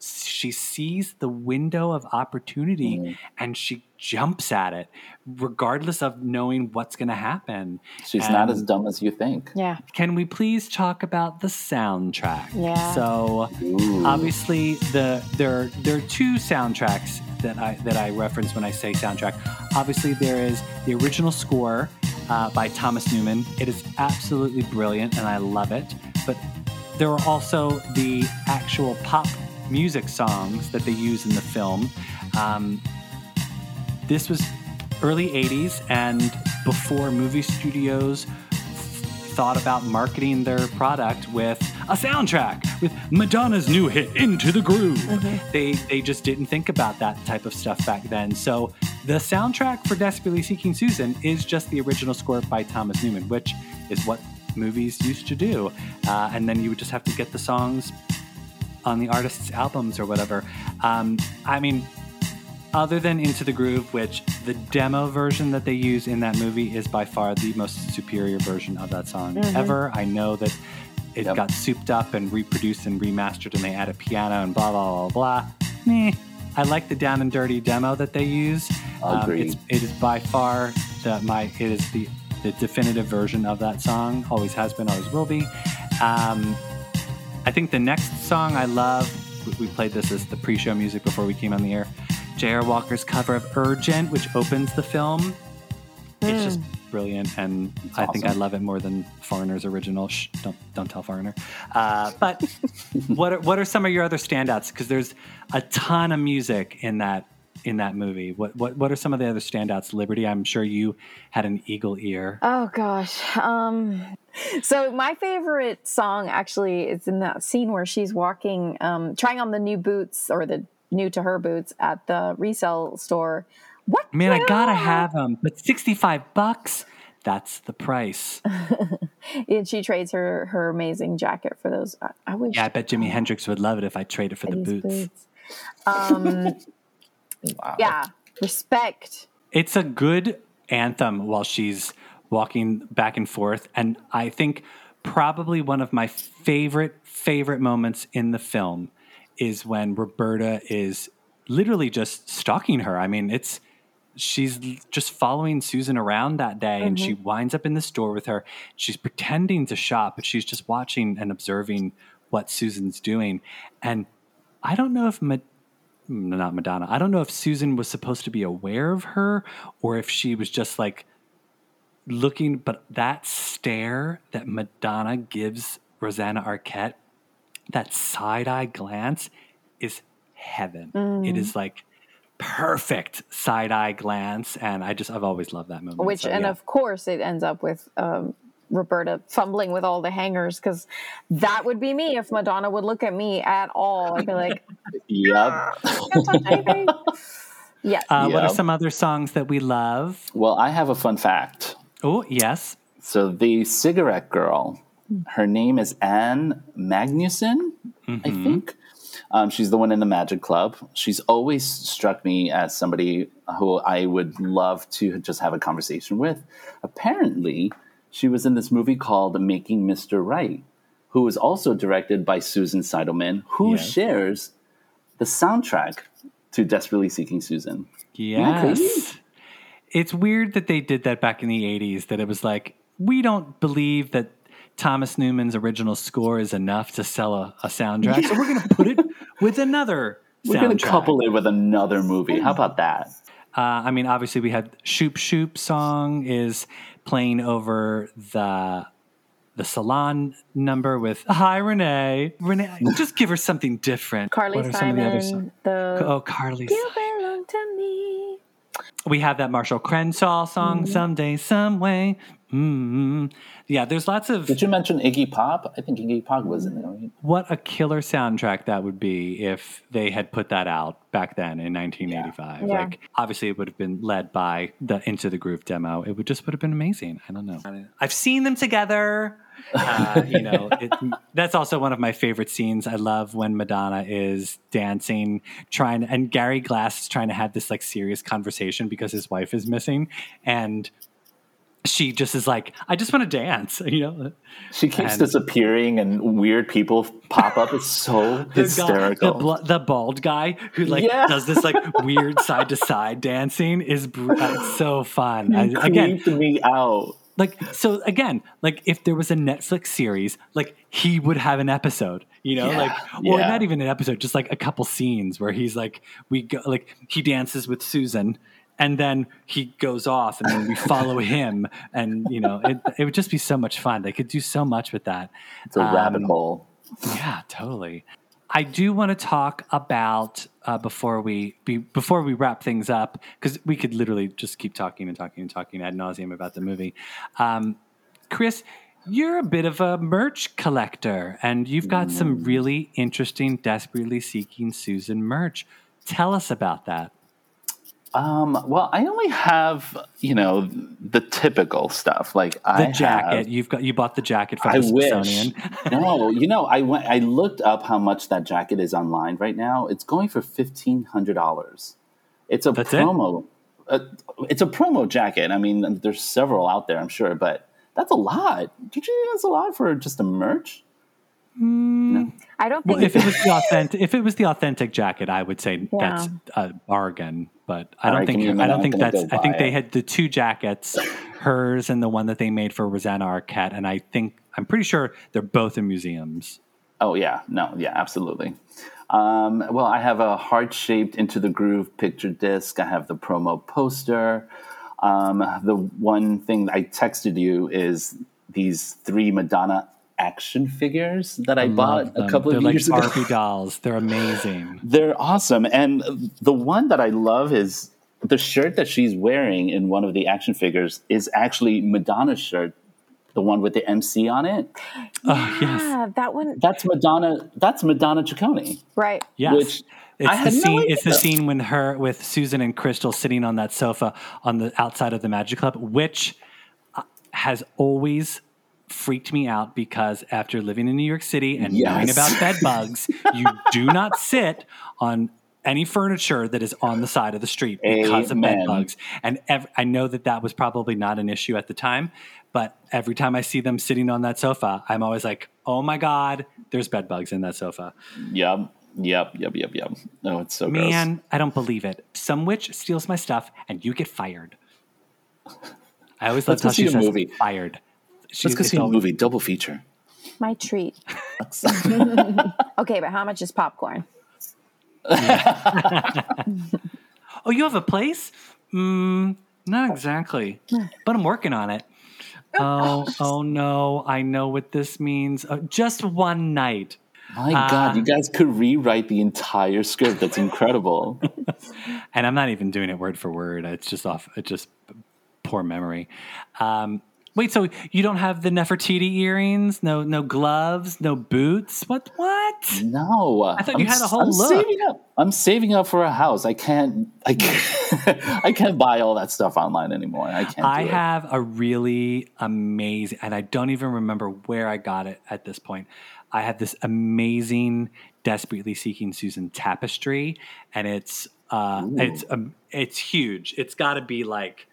she sees the window of opportunity, mm-hmm. and she jumps at it, regardless of knowing what's going to happen. She's not as dumb as you think. Yeah, Can we please talk about the soundtrack? Yeah. So Ooh. obviously the there there are two soundtracks that I that I reference when I say soundtrack. Obviously there is the original score uh, by Thomas Newman. It is absolutely brilliant and I love it. But there are also the actual pop music songs that they use in the film. Um, this was early 80s and before movie studios thought about marketing their product with a soundtrack with Madonna's new hit Into the Groove. They they just didn't think about that type of stuff back then. So the soundtrack for Desperately Seeking Susan is just the original score by Thomas Newman, which is what movies used to do. Uh, and then you would just have to get the songs on the artist's albums or whatever. Um, I mean, other than Into the Groove, which the demo version that they use in that movie is by far the most superior version of that song Mhm. ever. I know that it Yep. got souped up and reproduced and remastered, and they added piano and blah blah blah blah. Meh. I like the down and dirty demo that they use. Um, Agreed. it's, it is by far the my it is the the definitive version of that song. Always has been, always will be. Um, I think the next song I love, we- we played this as the pre show music before we came on the air. J.R. Walker's cover of Urgent, which opens the film. It's just brilliant, and I think I love it more than Foreigner's original. Shh, don't don't tell Foreigner. Uh, but [laughs] what are, what are some of your other standouts? Because there's a ton of music in that in that movie. What what what are some of the other standouts? Liberty, I'm sure you had an eagle ear. Oh gosh. Um so my favorite song actually is in that scene where she's walking um trying on the new boots or the new to her boots at the resale store. What Man, I gotta have them, but 65 bucks. That's the price. [laughs] and she trades her her amazing jacket for those. I, I wish Yeah, I bet Jimi Hendrix would love it if I traded for the these boots. Um [laughs] yeah, respect. It's a good anthem while she's walking back and forth. And I think probably one of my favorite, favorite moments in the film is when Roberta is literally just stalking her. I mean, it's she's just following Susan around that day and she mm-hmm. winds up in the store with her. She's pretending to shop, but she's just watching and observing what Susan's doing. And I don't know if Ma- not Madonna. I don't know if Susan was supposed to be aware of her or if she was just like looking, but that stare that Madonna gives Rosanna Arquette, that side eye glance is heaven. It is mm. like perfect side eye glance. And I just, I've always loved that moment. Which So, and yeah. of course it ends up with um Roberta fumbling with all the hangers because that would be me if Madonna would look at me at all. I'd be like, Yep. "Can't touch anything." yes. Uh, What are some other songs that we love? Well, I have a fun fact. Oh, yes. So the cigarette girl, her name is Ann Magnuson, I think. Um, she's the one in the Magic Club. She's always struck me as somebody who I would love to just have a conversation with. Apparently, she was in this movie called Making Mr. Right, who was also directed by Susan Seidelman, who Yes. shares the soundtrack to Desperately Seeking Susan. Yes. It's weird that they did that back in the 80s, that it was like, we don't believe that Thomas Newman's original score is enough to sell a, a soundtrack, so we're going to put it with another [laughs] We're going to couple it with another movie. How about that? Uh, I mean, obviously, we had Shoop Shoop song is playing over the the salon number with Hi Renee. Renee, just give her something different. Carly What are some of the other songs? The Oh, Carly. You belong to me. We have that Marshall Crenshaw song, Mm-hmm. Someday, Some Way. Mm Yeah, there's lots of. Did you mention Iggy Pop? I think Iggy Pop was in there. Right? What a killer soundtrack that would be if they had put that out back then in 1985. Yeah. Like, obviously, it would have been led by the Into the Groove demo. It would just would have been amazing. I don't know. I've seen them together. [laughs] Uh, you know, it, that's also one of my favorite scenes. I love when Madonna is dancing, trying, and Gary Glass is trying to have this like serious conversation because his wife is missing, and she just is like, "I just want to dance," [laughs] you know. She keeps And- disappearing and weird people pop up. It's so [laughs] the guy- hysterical. the, bl- the bald guy who like Yeah. does this like weird side to side dancing is br- uh, so fun. I, again, me out. like so again, like if there was a Netflix series, like he would have an episode, you know, Yeah, like or yeah. not even an episode, just like a couple scenes where he's like we go like he dances with Susan. And then he goes off, and then we follow [laughs] him, and you know it. It would just be so much fun. They could do so much with that. It's a rabbit Um, hole. yeah, totally. I do want to talk about uh, before we be, before we wrap things up because we could literally just keep talking and talking and talking ad nauseum about the movie. Um, Chris, you're a bit of a merch collector, and you've got some really interesting, desperately seeking Susan merch. Tell us about that. Um, well, I only have you know the typical stuff like The I jacket. Have, You've got you bought the jacket from I the wish. Smithsonian. [laughs] no, you know, I went. I looked up how much that jacket is online right now. It's going for fifteen hundred dollars. It's a That's it? promo. uh, it's a promo jacket. I mean, there's several out there, I'm sure, but that's a lot. Did you that's a lot for just a merch? I don't think Well, if it was the [laughs] authentic, if it was the authentic jacket, I would say Yeah. that's a bargain. But I don't right, think give me a I don't think I'm gonna that's. I think buy they it. had the two jackets, hers and the one that they made for Rosanna Arquette, and I think I'm pretty sure they're both in museums. Oh yeah, no, yeah, absolutely. Um, well, I have a heart-shaped Into the Groove picture disc. I have the promo poster. Um, the one thing I texted you is these three Madonna action figures that I, bought a couple they're of like years ago. Barbie [laughs] dolls. They're amazing. They're awesome. And the one that I love is the shirt that she's wearing in one of the action figures is actually Madonna's shirt, the one with the MC on it. Oh yes, yeah, that one That's Madonna. That's Madonna Ciccone. right. yes. Which it's I the had no scene. it's the scene when her with Susan and Crystal sitting on that sofa on the outside of the Magic Club, which uh, has always freaked me out because after living in New York City and knowing about bed [laughs] bugs, you do not sit on any furniture that is on the side of the street because of bed bugs. And ev- I know that that was probably not an issue at the time, but every time I see them sitting on that sofa, I'm always like, "Oh my god, there's bed bugs in that sofa." Yep. Yep. Yep. Yep. Yep. Oh, it's so gross. Man, I don't believe it. Some witch steals my stuff and you get fired. I always go how she see a says movie. fired. She- Let's go see a movie, double feature. My treat. [laughs] okay, but how much is popcorn? [laughs] Oh, you have a place? Mm, not exactly, but I'm working on it. Oh, oh no! I know what this means. Uh, just one night. My Ah. God, you guys could rewrite the entire script. That's incredible. [laughs] and I'm not even doing it word for word. It's just off. It's just poor memory. Um, wait, so you don't have the Nefertiti earrings? No, no gloves, no boots. What? What? No, I thought you I'm had a whole I'm look. Saving up. I'm saving up for a house. I can't. I can't. [laughs] I can't buy all that stuff online anymore. I can't. I have a really amazing, and I don't even remember where I got it at this point. I have this amazing, desperately seeking Susan tapestry, and it's uh, it's um, it's huge. It's got to be like.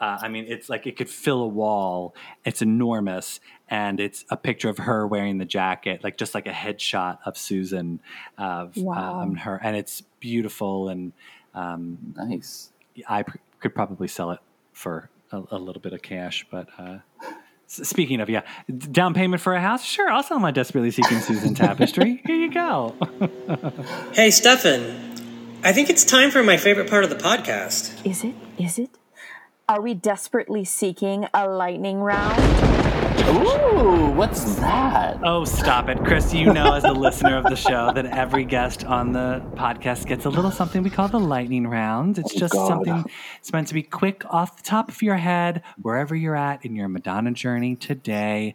Uh, I mean, it's like it could fill a wall. It's enormous, and it's a picture of her wearing the jacket, like just like a headshot of Susan, of Wow. um, her, and it's beautiful. And um, nice. I pr- could probably sell it for a, a little bit of cash, but uh, speaking of, yeah, down payment for a house. Sure, I'll sell my desperately seeking Susan tapestry. [laughs] Here you go. Hey, Stefan. I think it's time for my favorite part of the podcast. Is it? Is it? Are we desperately seeking a lightning round? Ooh, what's that? Oh, stop it, Chris. You know, as a listener of the show, that every guest on the podcast gets a little something we call the lightning round. It's Oh, just God. something it's meant to be quick off the top of your head, wherever you're at in your Madonna journey today.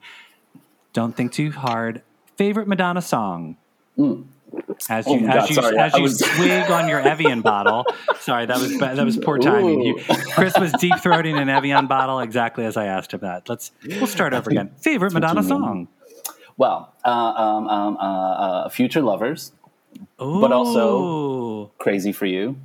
Don't think too hard. Favorite Madonna song? Hmm. As Oh you, my as God, you, sorry, as you was- [laughs] swig on your Evian bottle. Sorry, that was that was poor timing. You, [laughs] Chris was deep throating an Evian bottle exactly as I asked him that. Let's we'll start over again. Favorite Madonna song? Well, uh, um, um, uh, uh, future lovers, but also crazy for you.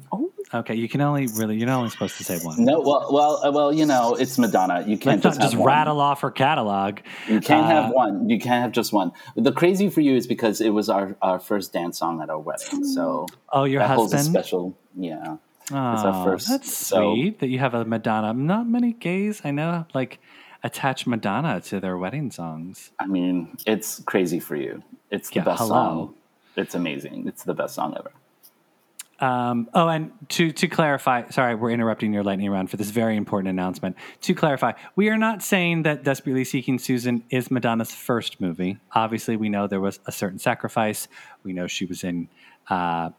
Okay, you can only really you're not only supposed to say one. No, well, well, uh, well, you know, it's Madonna. You can't Let's just, just one. rattle off her catalog. You can't Uh, have one. You can't have just one. The crazy for you is because it was our, our first dance song at our wedding. So Oh, your that holds a husband? special. Yeah, it's Oh, our first. that's so- sweet that you have a Madonna. Not many gays I know like attach Madonna to their wedding songs. I mean, it's crazy for you. It's the Yeah, best hello. song. It's amazing. It's the best song ever. Um, oh, and to to clarify, sorry, we're interrupting your lightning round for this very important announcement. To clarify, we are not saying that Desperately Seeking Susan is Madonna's first movie. Obviously, we know there was a certain sacrifice. We know she was in uh,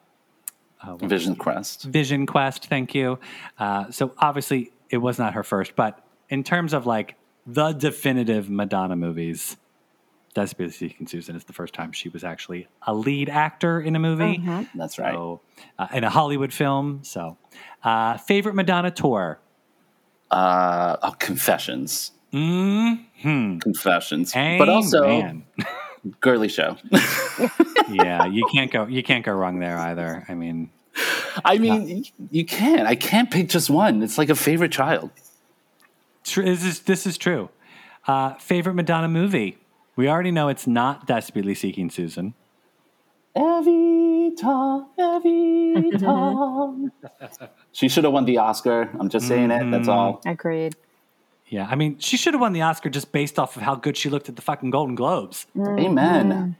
uh, Vision Quest. Vision Quest. Thank you. Uh, so obviously, it was not her first, but in terms of like the definitive Madonna movies, Desperately Seeking Susan is the first time she was actually a lead actor in a movie. That's right. So, uh, in a Hollywood film. So, uh, favorite Madonna tour? Uh, oh, Confessions. Mm-hmm. Confessions. But also, Amen. [laughs] Girly Show. [laughs] yeah, you can't go. You can't go wrong there either. I mean, I mean, you can't. I can't pick just one. It's like a favorite child. tr- this is this is true. Uh, favorite Madonna movie? We already know it's not Desperately Seeking Susan. Evita, Evita. [laughs] she should have won the Oscar. I'm just saying it. That's all. Agreed. Yeah, I mean, she should have won the Oscar just based off of how good she looked at the fucking Golden Globes. Amen.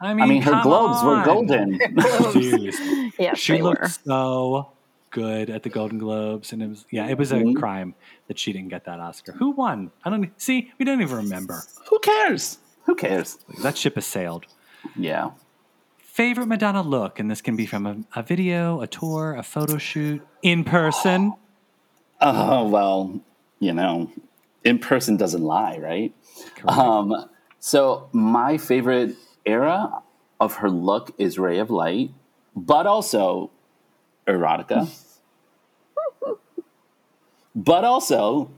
I mean, I mean, her come globes were golden. [laughs] Jeez. [laughs] Yes, she looked were. so good at the Golden Globes, and it was yeah, it was a Mhm. crime that she didn't get that Oscar. Who won? I don't see. We don't even remember. Who cares? Who cares? That ship has sailed. Yeah. Favorite Madonna look, and this can be from a, a video, a tour, a photo shoot, in person. Oh, well, you know, in person doesn't lie, right? Um, so, my favorite era of her look is Ray of Light, but also erotica. [laughs] but also,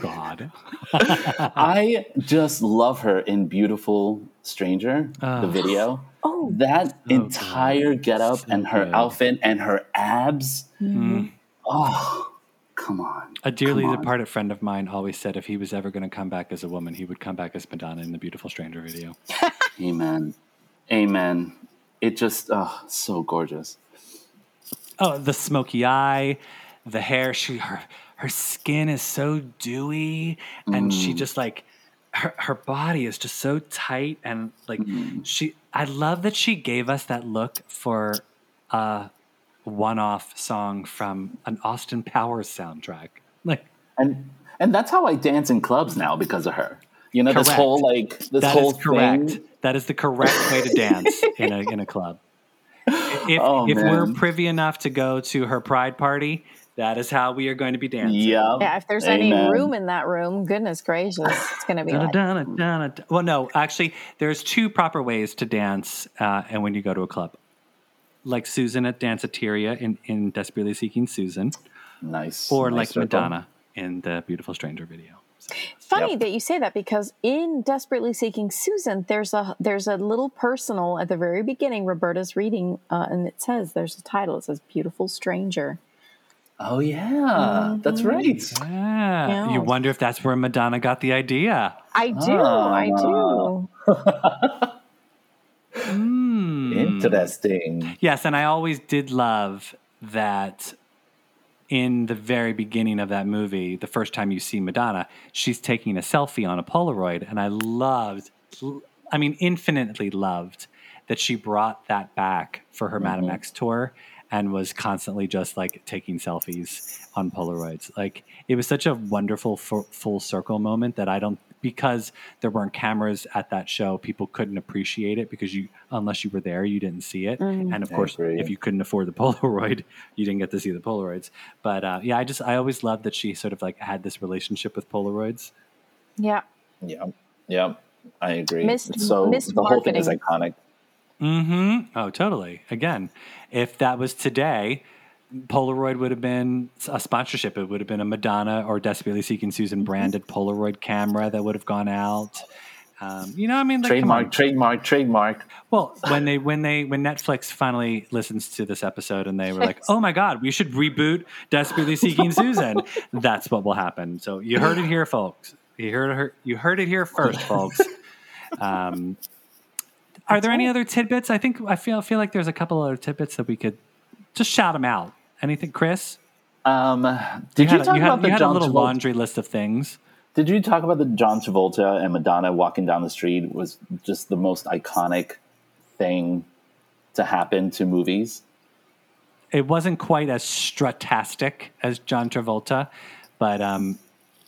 God, [laughs] [laughs] I just love her in Beautiful Stranger, the Oh. video. [gasps] Oh, That entire getup and her good. outfit and her abs. Mm. Oh, come on. A dearly on. departed friend of mine always said if he was ever going to come back as a woman, he would come back as Madonna in the Beautiful Stranger video. [laughs] Amen. Amen. It just, oh, so gorgeous. Oh, the smoky eye, the hair. She her her skin is so dewy, and she mm. just like her her body is just so tight and like mm. she. I love that she gave us that look for a one-off song from an Austin Powers soundtrack. Like And and that's how I dance in clubs now because of her. You know, this whole like this that whole is correct. thing. That is the correct way to dance in a in a club. [laughs] If, Oh, if we're privy enough to go to her pride party, that is how we are going to be dancing. Yeah. Yeah, if there's any room in that room, goodness gracious, it's going to be like. Well, no, actually, there's two proper ways to dance, uh, and when you go to a club, like Susan at Danceteria in, in Desperately Seeking Susan, Nice. or nice like circle. Madonna in the Beautiful Stranger video. funny that you say that because in Desperately Seeking Susan, there's a there's a little personal at the very beginning. Roberta's reading, uh, and it says there's a title. It says "Beautiful Stranger." Oh yeah, that's right. Yeah. Yeah. You wonder if that's where Madonna got the idea. I do, I Ah. do. Hmm. Interesting. Yes, and I always did love that in the very beginning of that movie, the first time you see Madonna, she's taking a selfie on a Polaroid. And I loved, I mean, infinitely loved that she brought that back for her Madame X tour and was constantly just like taking selfies on Polaroids. Like it was such a wonderful fu- full circle moment that I don't because there weren't cameras at that show, people couldn't appreciate it because you unless you were there, you didn't see it. And of I course, agree. if you couldn't afford the [laughs] Polaroid, you didn't get to see the Polaroids. But uh, yeah, I just I always loved that she sort of like had this relationship with Polaroids. Yeah, Yeah. Yeah. I agree. Missed- so missed the whole thing is iconic. Mm-hmm. Oh, totally. Again, if that was today, Polaroid would have been a sponsorship. It would have been a Madonna or Desperately Seeking Susan branded Polaroid camera that would have gone out. Um, you know, I mean, like, trademark, trademark, trademark. Well, when they when they when Netflix finally listens to this episode and they were like, [laughs] "Oh my God, we should reboot Desperately Seeking Susan," [laughs] that's what will happen. So you heard it here, folks. You heard it. You heard it here first, folks. [laughs] Um, are there any other tidbits? I think I feel feel like there's a couple other tidbits that we could just shout them out. Anything, Chris? Um, did you, had, a- talk you had, about the you had a John little Travolta? laundry list of things. Did you talk about the John Travolta and Madonna walking down the street was just the most iconic thing to happen to movies? It wasn't quite as stratastic as John Travolta, but um,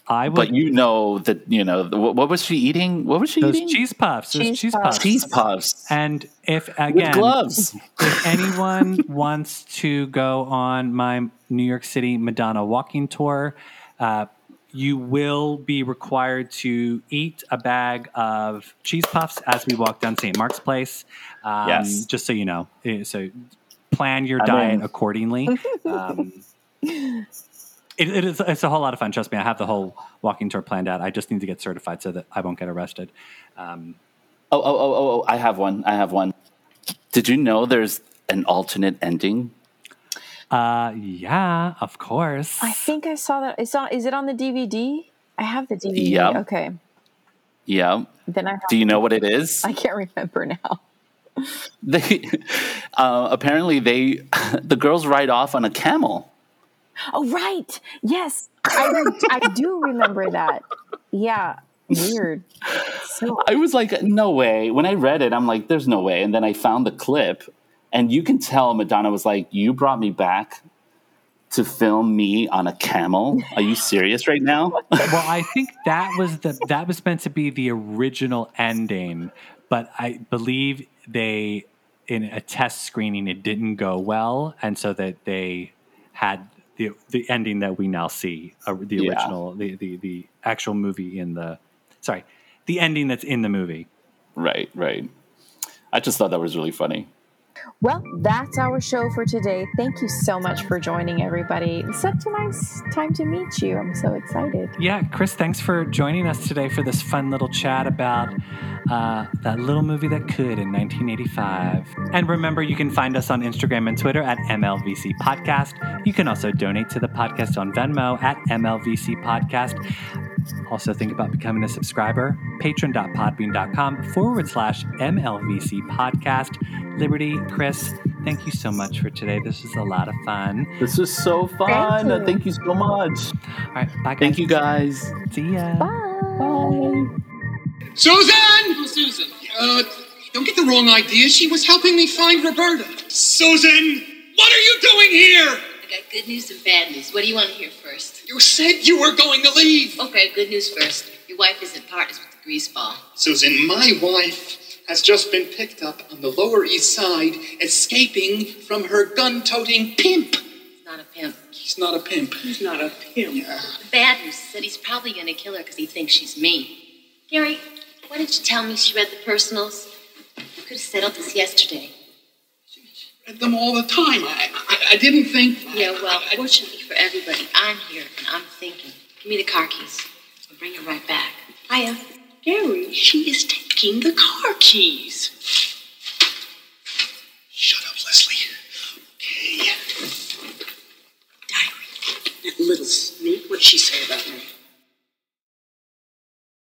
I would. But you know that you know what, what was she eating? What was she those eating? cheese puffs. Those Cheese cheese puffs. puffs. Cheese puffs And if with again, gloves. if anyone [laughs] wants to go on my New York City Madonna walking tour, uh, you will be required to eat a bag of cheese puffs as we walk down St. Mark's Place. Um, Yes. Just so you know. Eh, So plan your I'm diet in. accordingly. [laughs] Um, it, it is it's a whole lot of fun. Trust me, I have the whole walking tour planned out. I just need to get certified so that I won't get arrested. Um, Oh, oh, oh, oh, oh, I have one. I have one. Did you know there's an alternate ending? uh, yeah, of course. I think I saw that. It's on. Is it on the DVD? I have the DVD. Yeah. Okay. Yeah. Then I. Have, Do you know what it is? I can't remember now. They [laughs] uh, apparently they [laughs] the girls ride off on a camel. Oh right. Yes, I, I do remember that. Yeah. Weird. So I was like, no way. When I read it, I'm like, there's no way. And then I found the clip, and you can tell Madonna was like, you brought me back to film me on a camel. Are you serious right now? [laughs] well, I think that was the that was meant to be the original ending, but I believe they in a test screening it didn't go well, and so that they had the the ending that we now see, uh, the Yeah. original, the, the the actual movie in the sorry, the ending that's in the movie. right, right. I just thought that was really funny. Well, that's our show for today. Thank you so much for joining, everybody. It's such a nice time to meet you. I'm so excited. Yeah, Chris, thanks for joining us today for this fun little chat about uh, that little movie that could in 1985. And remember, you can find us on Instagram and Twitter at MLVC Podcast. You can also donate to the podcast on Venmo at MLVC Podcast. Also, think about becoming a subscriber. Patron.podbean.com forward slash MLVC Podcast. Liberty, Chris, thank you so much for today. This was a lot of fun. This is so fun. you. Thank you so much. All right, bye, guys. Thank you guys. See ya. Bye. Susan! Who's Susan? Uh, don't get the wrong idea. She was helping me find Roberta. Susan! What are you doing here? I got good news and bad news. What do you want to hear first? You said you were going to leave. Okay, good news first. Your wife isn't partners with the greaseball. Susan, my wife has just been picked up on the Lower East Side, escaping from her gun-toting pimp. He's not a pimp. He's not a pimp. He's not a pimp. The bad news is that he's probably going to kill her because he thinks she's me. Gary, why didn't you tell me she read the personals? You could have settled this yesterday. Read them all the time. I, I, I didn't think. Yeah, well, I- I- fortunately for everybody, I'm here and I'm thinking. Give me the car keys. I'll bring her right back. Hiya. Gary, she is taking the car keys. Shut up, Leslie. Okay. Diary. That little snake, what'd she say about me?